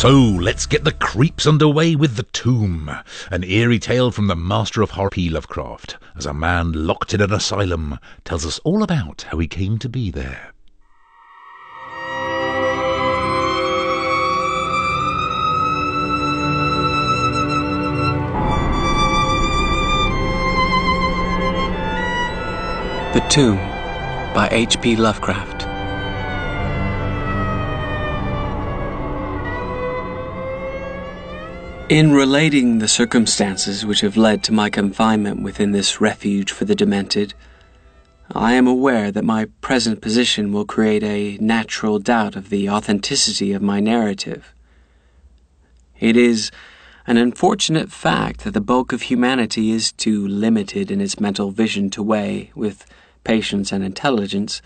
So let's get the creeps underway with The Tomb, an eerie tale from the master of horror. Lovecraft, as a man locked in an asylum tells us all about how he came to be there. The Tomb by H.P. Lovecraft. In relating the circumstances which have led to my confinement within this refuge for the demented, I am aware that my present position will create a natural doubt of the authenticity of my narrative. It is an unfortunate fact that the bulk of humanity is too limited in its mental vision to weigh, with patience and intelligence,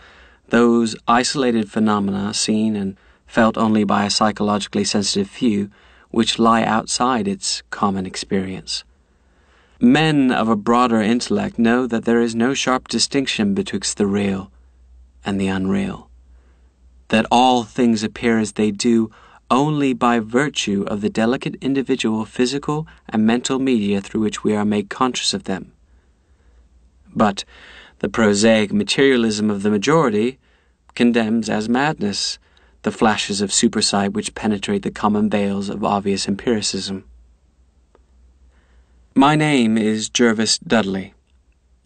those isolated phenomena seen and felt only by a psychologically sensitive few which lie outside its common experience. Men of a broader intellect know that there is no sharp distinction betwixt the real and the unreal, that all things appear as they do only by virtue of the delicate individual physical and mental media through which we are made conscious of them. But the prosaic materialism of the majority condemns as madness the flashes of supersight which penetrate the common veils of obvious empiricism. My name is Jervas Dudley,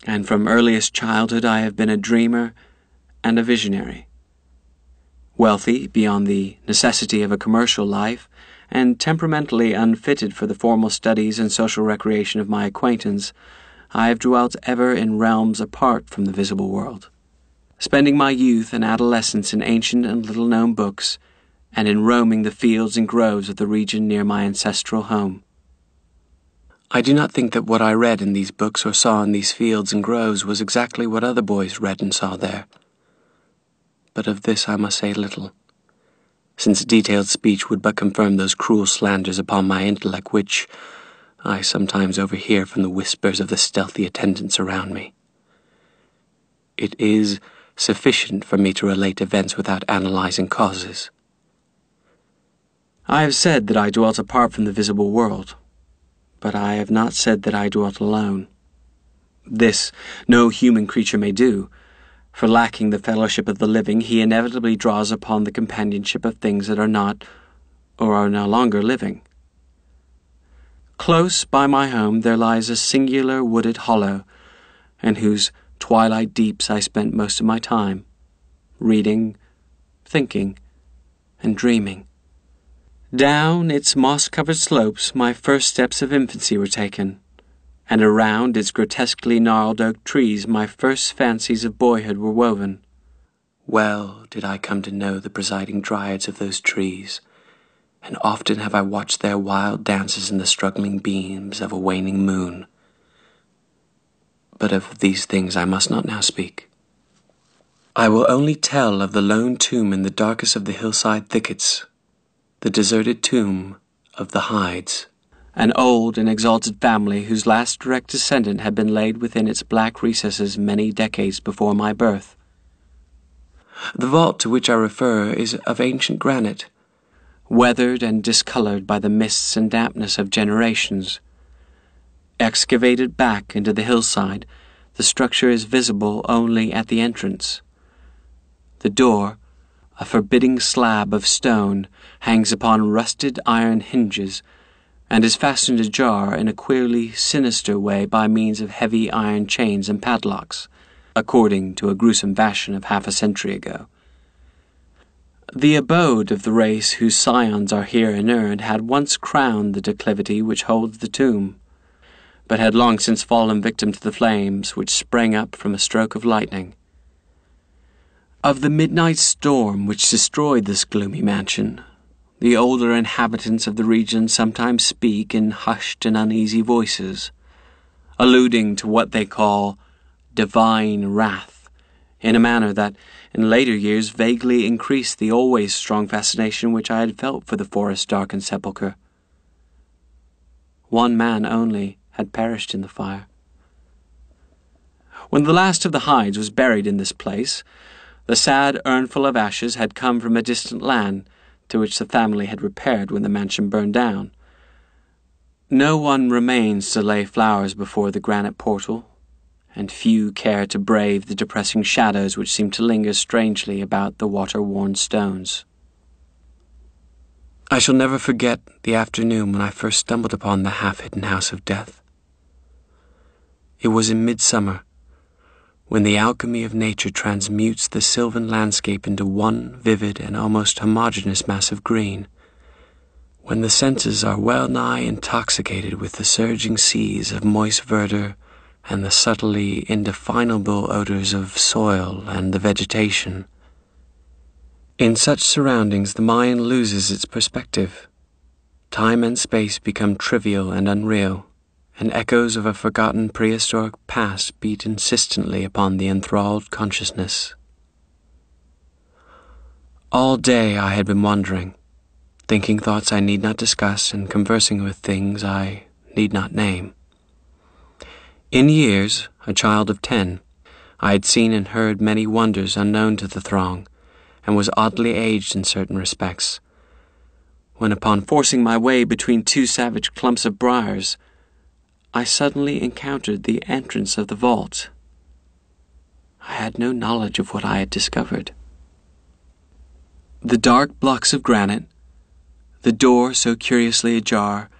and from earliest childhood I have been a dreamer and a visionary. Wealthy beyond the necessity of a commercial life, and temperamentally unfitted for the formal studies and social recreation of my acquaintance, I have dwelt ever in realms apart from the visible world spending my youth and adolescence in ancient and little known books, and in roaming the fields and groves of the region near my ancestral home. I do not think that what I read in these books or saw in these fields and groves was exactly what other boys read and saw there. But of this I must say little, since detailed speech would but confirm those cruel slanders upon my intellect which I sometimes overhear from the whispers of the stealthy attendants around me. It is sufficient for me to relate events without analyzing causes. I have said that I dwelt apart from the visible world, but I have not said that I dwelt alone. This no human creature may do, for lacking the fellowship of the living, he inevitably draws upon the companionship of things that are not or are no longer living. Close by my home there lies a singular wooded hollow, in whose twilight deeps I spent most of my time, reading, thinking, and dreaming. Down its moss covered slopes my first steps of infancy were taken, and around its grotesquely gnarled oak trees my first fancies of boyhood were woven. Well did I come to know the presiding dryads of those trees, and often have I watched their wild dances in the struggling beams of a waning moon but of these things I must not now speak. I will only tell of the lone tomb in the darkest of the hillside thickets, the deserted tomb of the Hydes, an old and exalted family whose last direct descendant had been laid within its black recesses many decades before my birth. The vault to which I refer is of ancient granite, weathered and discolored by the mists and dampness of generations. Excavated back into the hillside, the structure is visible only at the entrance. The door, a forbidding slab of stone, hangs upon rusted iron hinges and is fastened ajar in a queerly sinister way by means of heavy iron chains and padlocks, according to a gruesome fashion of half a century ago. The abode of the race whose scions are here inurned had once crowned the declivity which holds the tomb but had long since fallen victim to the flames which sprang up from a stroke of lightning. Of the midnight storm which destroyed this gloomy mansion, the older inhabitants of the region sometimes speak in hushed and uneasy voices, alluding to what they call divine wrath, in a manner that in later years vaguely increased the always strong fascination which I had felt for the forest darkened sepulchre. One man only had perished in the fire. When the last of the Hydes was buried in this place, the sad urnful of ashes had come from a distant land to which the family had repaired when the mansion burned down. No one remains to lay flowers before the granite portal, and few care to brave the depressing shadows which seem to linger strangely about the water worn stones. I shall never forget the afternoon when I first stumbled upon the half hidden house of death. It was in midsummer, when the alchemy of nature transmutes the sylvan landscape into one vivid and almost homogeneous mass of green, when the senses are well nigh intoxicated with the surging seas of moist verdure and the subtly indefinable odors of soil and the vegetation. In such surroundings, the mind loses its perspective. Time and space become trivial and unreal, and echoes of a forgotten prehistoric past beat insistently upon the enthralled consciousness. All day I had been wandering, thinking thoughts I need not discuss and conversing with things I need not name. In years, a child of ten, I had seen and heard many wonders unknown to the throng and was oddly aged in certain respects. When, upon forcing my way between two savage clumps of briars, I suddenly encountered the entrance of the vault. I had no knowledge of what I had discovered. The dark blocks of granite, the door so curiously ajar,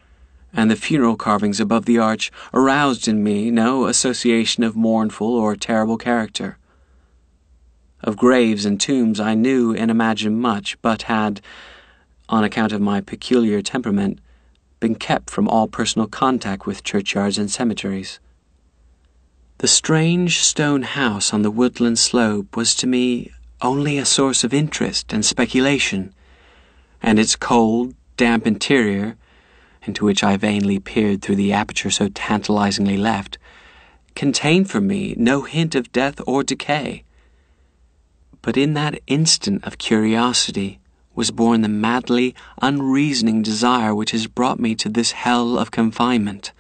and the funeral carvings above the arch aroused in me no association of mournful or terrible character. Of graves and tombs I knew and imagined much, but had, on account of my peculiar temperament, been kept from all personal contact with churchyards and cemeteries. The strange stone house on the woodland slope was to me only a source of interest and speculation, and its cold, damp interior, into which I vainly peered through the aperture so tantalizingly left, contained for me no hint of death or decay. But in that instant of curiosity was born the madly unreasoning desire which has brought me to this hell of confinement.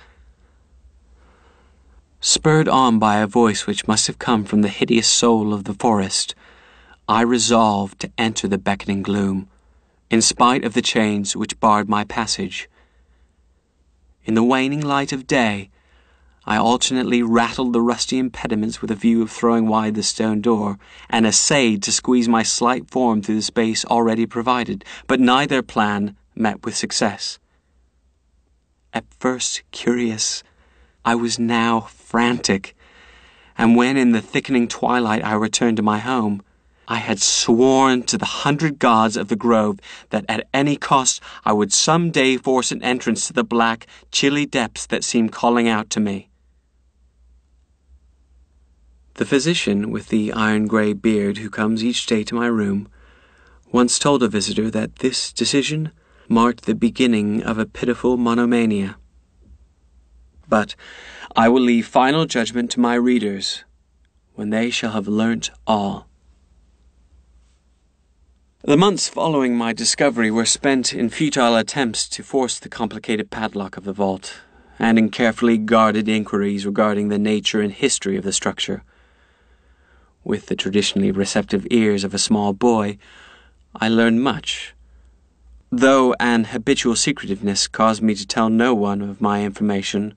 Spurred on by a voice which must have come from the hideous soul of the forest, I resolved to enter the beckoning gloom, in spite of the chains which barred my passage. In the waning light of day, I alternately rattled the rusty impediments with a view of throwing wide the stone door, and essayed to squeeze my slight form through the space already provided, but neither plan met with success. At first curious, I was now frantic, and when in the thickening twilight I returned to my home, I had sworn to the hundred gods of the grove that at any cost I would some day force an entrance to the black, chilly depths that seemed calling out to me. The physician with the iron gray beard who comes each day to my room once told a visitor that this decision marked the beginning of a pitiful monomania. But I will leave final judgment to my readers when they shall have learnt all. The months following my discovery were spent in futile attempts to force the complicated padlock of the vault, and in carefully guarded inquiries regarding the nature and history of the structure with the traditionally receptive ears of a small boy, I learned much, though an habitual secretiveness caused me to tell no one of my information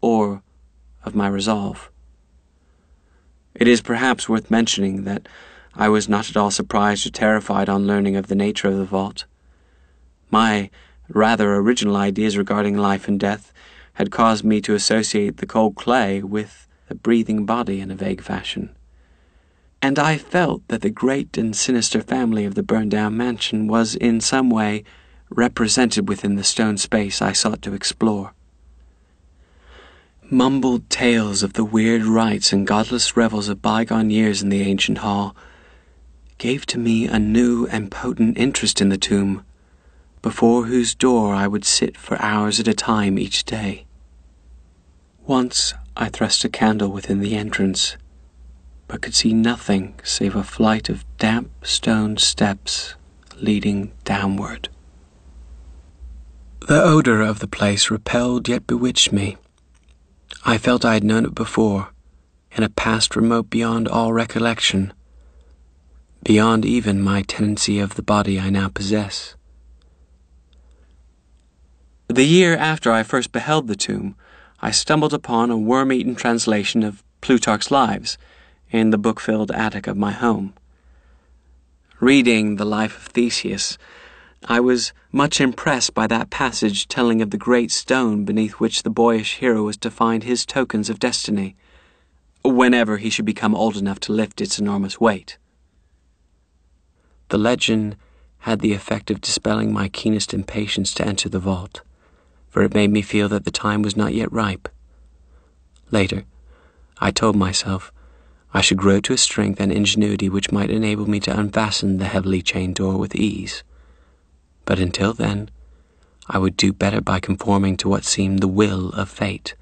or of my resolve. It is perhaps worth mentioning that I was not at all surprised or terrified on learning of the nature of the vault. My rather original ideas regarding life and death had caused me to associate the cold clay with a breathing body in a vague fashion and I felt that the great and sinister family of the burned down mansion was in some way represented within the stone space I sought to explore. Mumbled tales of the weird rites and godless revels of bygone years in the ancient hall gave to me a new and potent interest in the tomb, before whose door I would sit for hours at a time each day. Once I thrust a candle within the entrance but could see nothing save a flight of damp stone steps leading downward. The odor of the place repelled yet bewitched me. I felt I had known it before, in a past remote beyond all recollection, beyond even my tenancy of the body I now possess. The year after I first beheld the tomb, I stumbled upon a worm eaten translation of Plutarch's Lives in the book filled attic of my home. Reading the life of Theseus, I was much impressed by that passage telling of the great stone beneath which the boyish hero was to find his tokens of destiny, whenever he should become old enough to lift its enormous weight. The legend had the effect of dispelling my keenest impatience to enter the vault, for it made me feel that the time was not yet ripe. Later, I told myself I should grow to a strength and ingenuity which might enable me to unfasten the heavily chained door with ease. But until then, I would do better by conforming to what seemed the will of fate.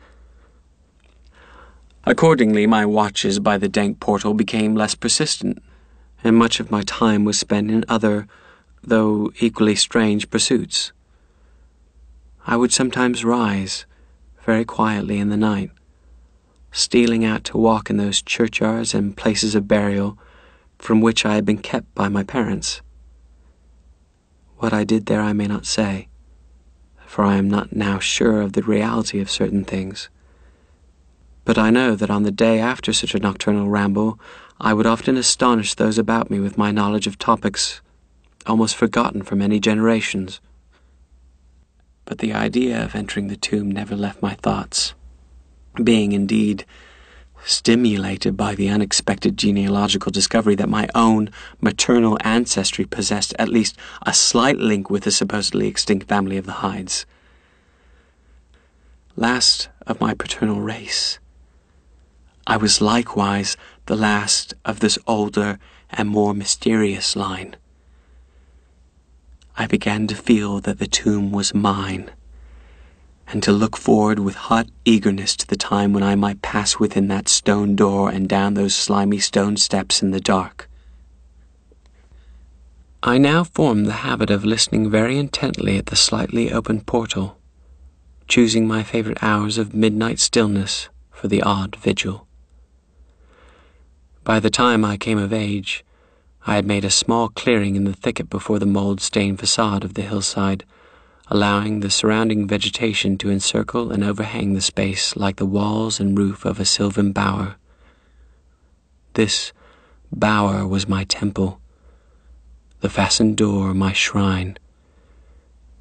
Accordingly, my watches by the dank portal became less persistent, and much of my time was spent in other, though equally strange, pursuits. I would sometimes rise, very quietly in the night, stealing out to walk in those churchyards and places of burial from which I had been kept by my parents. What I did there I may not say, for I am not now sure of the reality of certain things. But I know that on the day after such a nocturnal ramble, I would often astonish those about me with my knowledge of topics almost forgotten for many generations. But the idea of entering the tomb never left my thoughts, being indeed stimulated by the unexpected genealogical discovery that my own maternal ancestry possessed at least a slight link with the supposedly extinct family of the Hydes. Last of my paternal race, I was likewise the last of this older and more mysterious line. I began to feel that the tomb was mine and to look forward with hot eagerness to the time when I might pass within that stone door and down those slimy stone steps in the dark. I now formed the habit of listening very intently at the slightly open portal, choosing my favorite hours of midnight stillness for the odd vigil. By the time I came of age, I had made a small clearing in the thicket before the mold stained facade of the hillside allowing the surrounding vegetation to encircle and overhang the space like the walls and roof of a sylvan bower. This bower was my temple, the fastened door my shrine,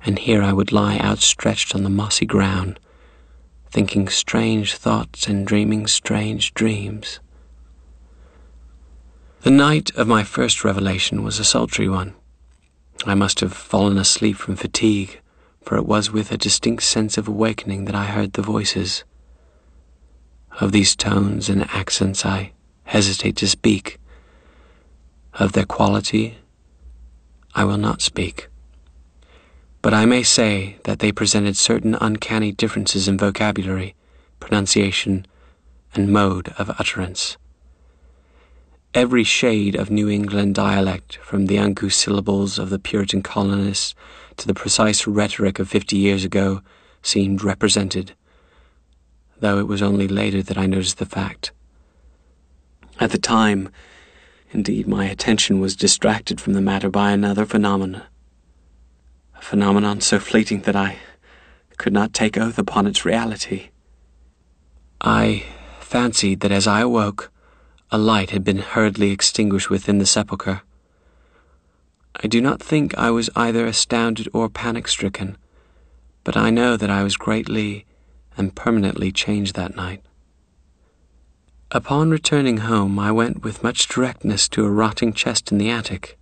and here I would lie outstretched on the mossy ground, thinking strange thoughts and dreaming strange dreams. The night of my first revelation was a sultry one. I must have fallen asleep from fatigue for it was with a distinct sense of awakening that I heard the voices. Of these tones and accents I hesitate to speak. Of their quality I will not speak. But I may say that they presented certain uncanny differences in vocabulary, pronunciation, and mode of utterance. Every shade of New England dialect, from the uncouth syllables of the Puritan colonists to the precise rhetoric of fifty years ago, seemed represented, though it was only later that I noticed the fact. At the time, indeed, my attention was distracted from the matter by another phenomenon. A phenomenon so fleeting that I could not take oath upon its reality. I fancied that as I awoke, a light had been hurriedly extinguished within the sepulchre. I do not think I was either astounded or panic stricken, but I know that I was greatly and permanently changed that night. Upon returning home, I went with much directness to a rotting chest in the attic,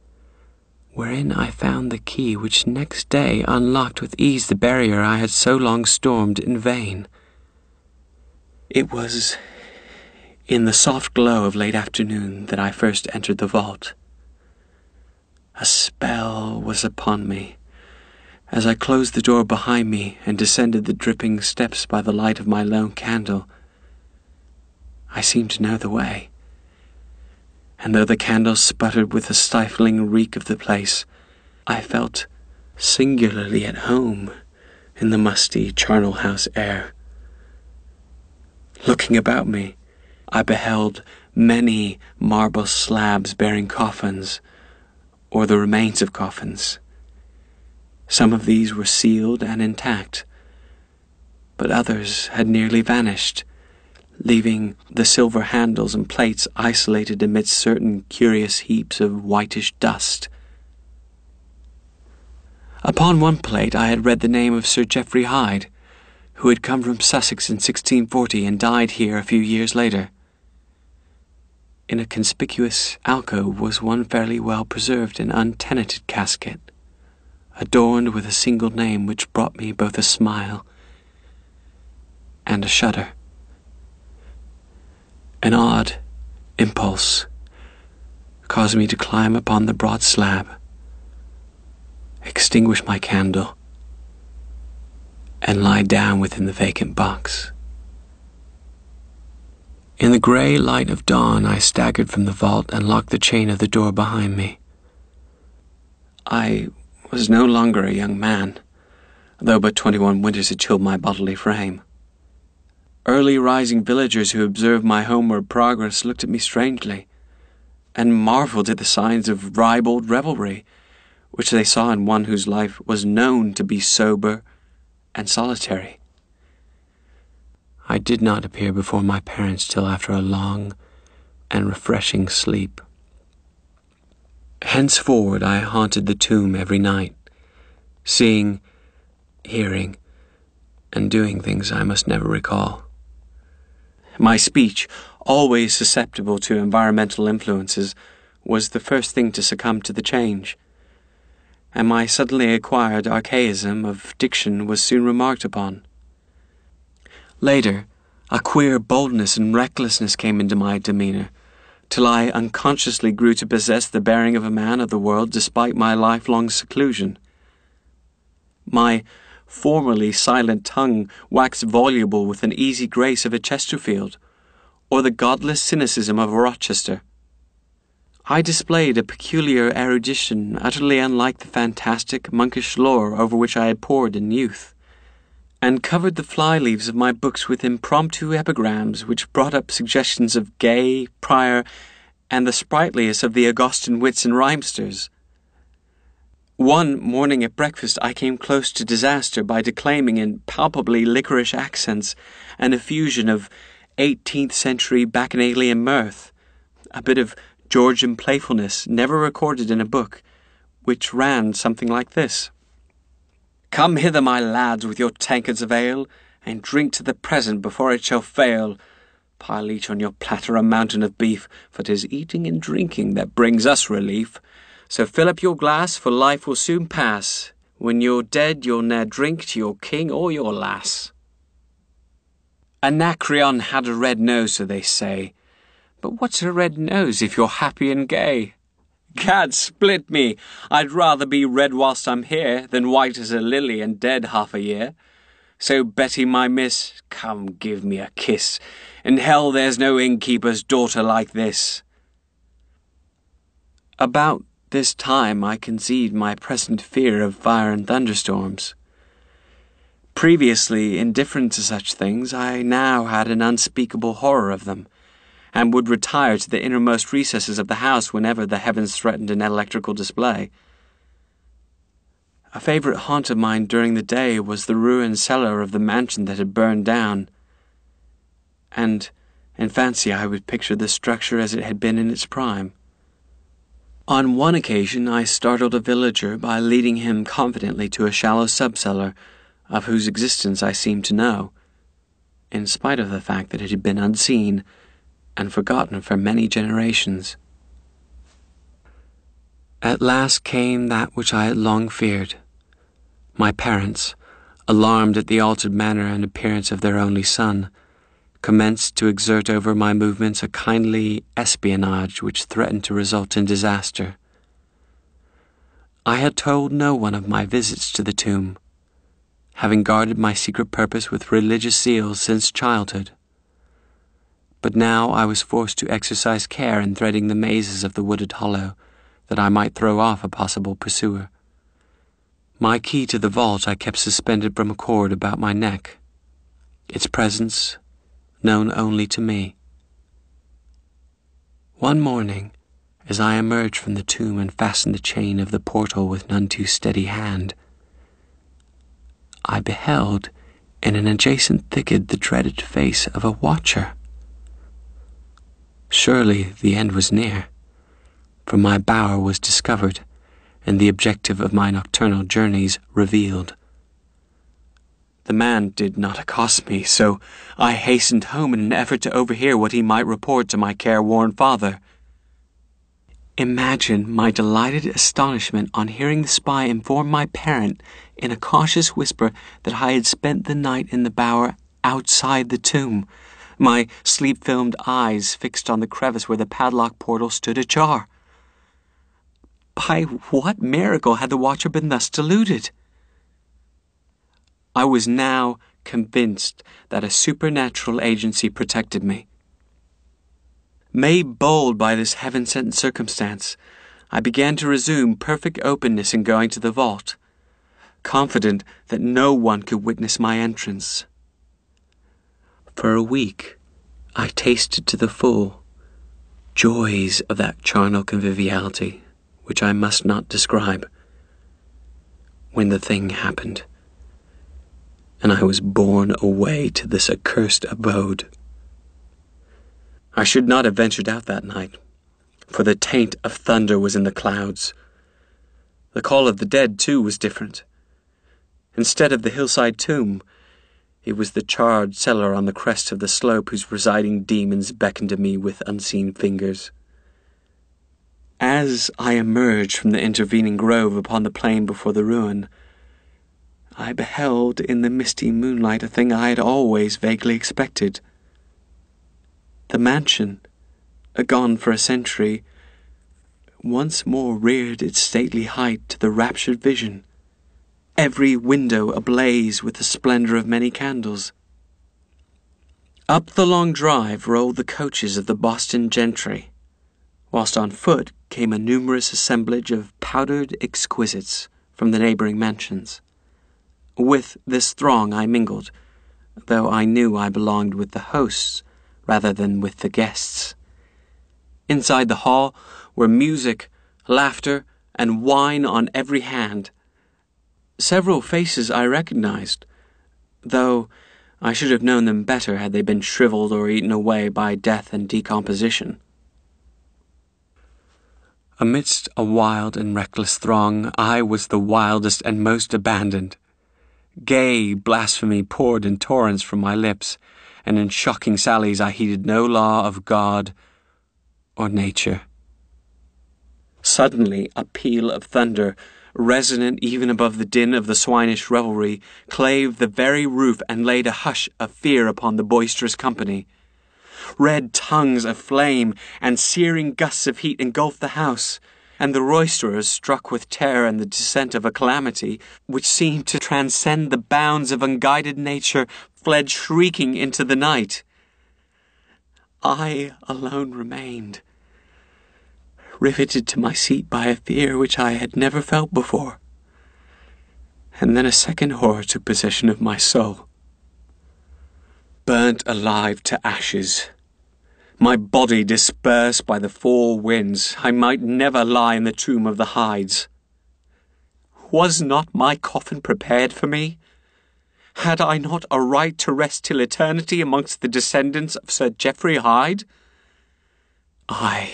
wherein I found the key which next day unlocked with ease the barrier I had so long stormed in vain. It was in the soft glow of late afternoon that I first entered the vault. A spell was upon me. As I closed the door behind me and descended the dripping steps by the light of my lone candle, I seemed to know the way. And though the candle sputtered with the stifling reek of the place, I felt singularly at home in the musty charnel house air. Looking about me, I beheld many marble slabs bearing coffins, or the remains of coffins. Some of these were sealed and intact, but others had nearly vanished, leaving the silver handles and plates isolated amidst certain curious heaps of whitish dust. Upon one plate I had read the name of Sir Geoffrey Hyde, who had come from Sussex in 1640 and died here a few years later. In a conspicuous alcove was one fairly well preserved and untenanted casket, adorned with a single name which brought me both a smile and a shudder. An odd impulse caused me to climb upon the broad slab, extinguish my candle, and lie down within the vacant box. In the grey light of dawn, I staggered from the vault and locked the chain of the door behind me. I was no longer a young man, though but twenty one winters had chilled my bodily frame. Early rising villagers who observed my homeward progress looked at me strangely, and marveled at the signs of ribald revelry which they saw in one whose life was known to be sober and solitary. I did not appear before my parents till after a long and refreshing sleep. Henceforward I haunted the tomb every night, seeing, hearing, and doing things I must never recall. My speech, always susceptible to environmental influences, was the first thing to succumb to the change, and my suddenly acquired archaism of diction was soon remarked upon. Later, a queer boldness and recklessness came into my demeanour, till I unconsciously grew to possess the bearing of a man of the world despite my lifelong seclusion. My formerly silent tongue waxed voluble with an easy grace of a Chesterfield, or the godless cynicism of a Rochester. I displayed a peculiar erudition utterly unlike the fantastic, monkish lore over which I had pored in youth and covered the fly leaves of my books with impromptu epigrams which brought up suggestions of Gay, Prior, and the sprightliest of the Augustan wits and rhymesters. One morning at breakfast I came close to disaster by declaiming in palpably liquorish accents an effusion of eighteenth century bacchanalian mirth, a bit of Georgian playfulness never recorded in a book, which ran something like this. Come hither, my lads, with your tankards of ale, and drink to the present before it shall fail. Pile each on your platter a mountain of beef, for 'tis eating and drinking that brings us relief. So fill up your glass, for life will soon pass. When you're dead, you'll ne'er drink to your king or your lass. Anacreon had a red nose, so they say. But what's a red nose if you're happy and gay? Gad split me! I'd rather be red whilst I'm here than white as a lily and dead half a year. So, Betty, my miss, come give me a kiss. In hell there's no innkeeper's daughter like this. About this time I conceived my present fear of fire and thunderstorms. Previously indifferent to such things, I now had an unspeakable horror of them and would retire to the innermost recesses of the house whenever the heavens threatened an electrical display. A favourite haunt of mine during the day was the ruined cellar of the mansion that had burned down, and in fancy I would picture the structure as it had been in its prime. On one occasion I startled a villager by leading him confidently to a shallow subcellar of whose existence I seemed to know, in spite of the fact that it had been unseen and forgotten for many generations. At last came that which I had long feared. My parents, alarmed at the altered manner and appearance of their only son, commenced to exert over my movements a kindly espionage which threatened to result in disaster. I had told no one of my visits to the tomb, having guarded my secret purpose with religious zeal since childhood but now I was forced to exercise care in threading the mazes of the wooded hollow, that I might throw off a possible pursuer. My key to the vault I kept suspended from a cord about my neck, its presence known only to me. One morning, as I emerged from the tomb and fastened the chain of the portal with none too steady hand, I beheld in an adjacent thicket the dreaded face of a watcher. Surely the end was near, for my bower was discovered, and the objective of my nocturnal journeys revealed. The man did not accost me, so I hastened home in an effort to overhear what he might report to my careworn father. Imagine my delighted astonishment on hearing the spy inform my parent in a cautious whisper that I had spent the night in the bower outside the tomb, my sleep filmed eyes fixed on the crevice where the padlock portal stood ajar. By what miracle had the watcher been thus deluded? I was now convinced that a supernatural agency protected me. Made bold by this heaven sent circumstance, I began to resume perfect openness in going to the vault, confident that no one could witness my entrance. For a week, I tasted to the full joys of that charnel conviviality, which I must not describe, when the thing happened and I was borne away to this accursed abode. I should not have ventured out that night, for the taint of thunder was in the clouds. The call of the dead, too, was different. Instead of the hillside tomb, it was the charred cellar on the crest of the slope whose presiding demons beckoned to me with unseen fingers. As I emerged from the intervening grove upon the plain before the ruin, I beheld in the misty moonlight a thing I had always vaguely expected. The mansion, gone for a century, once more reared its stately height to the raptured vision, every window ablaze with the splendor of many candles. Up the long drive rolled the coaches of the Boston gentry, whilst on foot came a numerous assemblage of powdered exquisites from the neighboring mansions. With this throng I mingled, though I knew I belonged with the hosts rather than with the guests. Inside the hall were music, laughter, and wine on every hand. Several faces I recognized, though I should have known them better had they been shriveled or eaten away by death and decomposition. Amidst a wild and reckless throng, I was the wildest and most abandoned. Gay blasphemy poured in torrents from my lips, and in shocking sallies I heeded no law of God or nature. Suddenly, a peal of thunder, resonant even above the din of the swinish revelry, clave the very roof and laid a hush of fear upon the boisterous company. Red tongues of flame and searing gusts of heat engulfed the house and the roisterers, struck with terror and the descent of a calamity which seemed to transcend the bounds of unguided nature, fled shrieking into the night. I alone remained, riveted to my seat by a fear which I had never felt before. And then a second horror took possession of my soul. Burnt alive to ashes my body dispersed by the four winds, I might never lie in the tomb of the Hydes. Was not my coffin prepared for me? Had I not a right to rest till eternity amongst the descendants of Sir Geoffrey Hyde? I,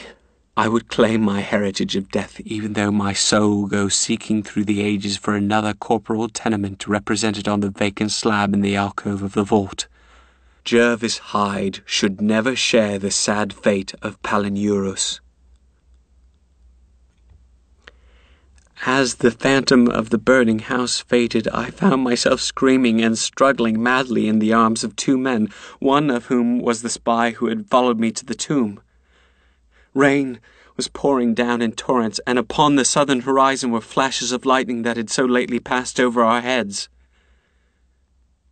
I would claim my heritage of death, even though my soul go seeking through the ages for another corporal tenement represented on the vacant slab in the alcove of the vault. Jervas Hyde should never share the sad fate of Palinurus. As the phantom of the burning house faded, I found myself screaming and struggling madly in the arms of two men, one of whom was the spy who had followed me to the tomb. Rain was pouring down in torrents, and upon the southern horizon were flashes of lightning that had so lately passed over our heads.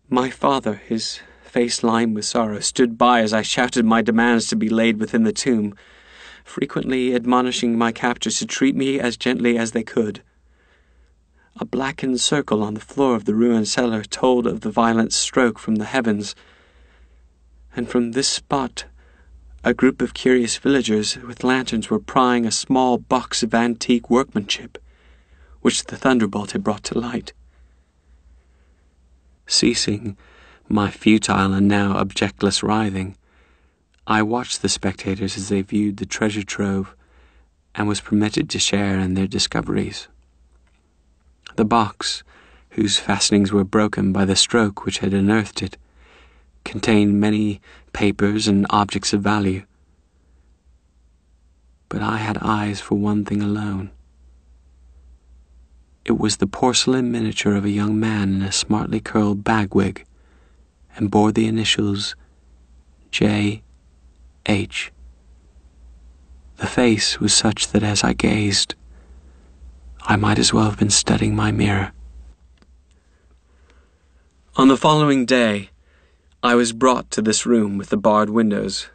My father, his face lined with sorrow, stood by as I shouted my demands to be laid within the tomb, frequently admonishing my captors to treat me as gently as they could. A blackened circle on the floor of the ruined cellar told of the violent stroke from the heavens, and from this spot a group of curious villagers with lanterns were prying a small box of antique workmanship, which the thunderbolt had brought to light. Ceasing, my futile and now objectless writhing, I watched the spectators as they viewed the treasure trove and was permitted to share in their discoveries. The box, whose fastenings were broken by the stroke which had unearthed it, contained many papers and objects of value. But I had eyes for one thing alone. It was the porcelain miniature of a young man in a smartly curled bagwig, and bore the initials J. H. The face was such that as I gazed, I might as well have been studying my mirror. On the following day, I was brought to this room with the barred windows,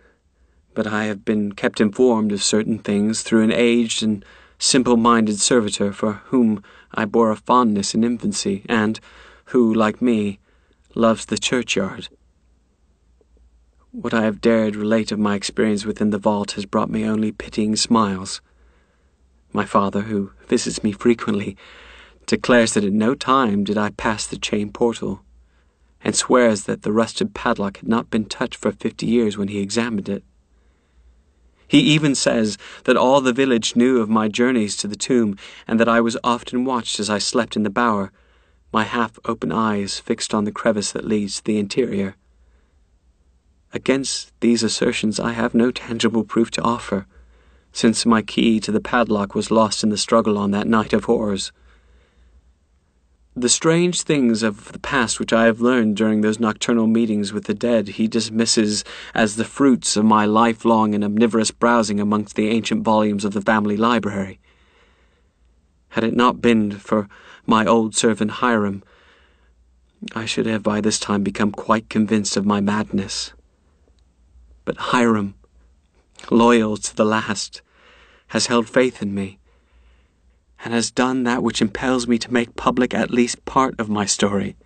but I have been kept informed of certain things through an aged and simple minded servitor for whom I bore a fondness in infancy, and who, like me, loves the churchyard. What I have dared relate of my experience within the vault has brought me only pitying smiles. My father, who visits me frequently, declares that at no time did I pass the chain portal and swears that the rusted padlock had not been touched for fifty years when he examined it. He even says that all the village knew of my journeys to the tomb, and that I was often watched as I slept in the bower, my half open eyes fixed on the crevice that leads to the interior. Against these assertions I have no tangible proof to offer, since my key to the padlock was lost in the struggle on that night of horrors. The strange things of the past which I have learned during those nocturnal meetings with the dead he dismisses as the fruits of my lifelong and omnivorous browsing amongst the ancient volumes of the family library. Had it not been for my old servant Hiram, I should have by this time become quite convinced of my madness. But Hiram, loyal to the last, has held faith in me and has done that which impels me to make public at least part of my story.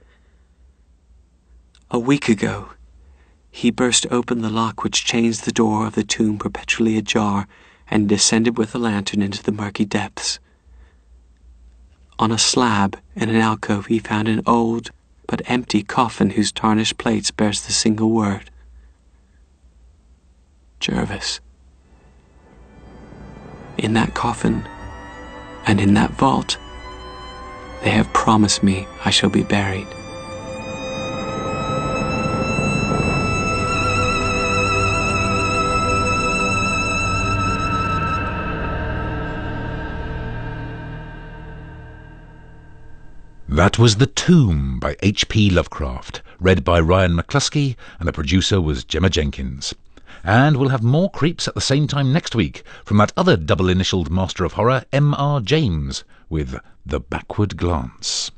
A week ago, he burst open the lock which chains the door of the tomb perpetually ajar and descended with a lantern into the murky depths. On a slab in an alcove, he found an old but empty coffin whose tarnished plates bears the single word Jervas. In that coffin, and in that vault they have promised me I shall be buried. That was The Tomb by H.P. Lovecraft, read by Ryan McCluskey, and the producer was Gemma Jenkins. And we'll have more creeps at the same time next week from that other double initialed master of horror, M.R. James, with The Backward Glance.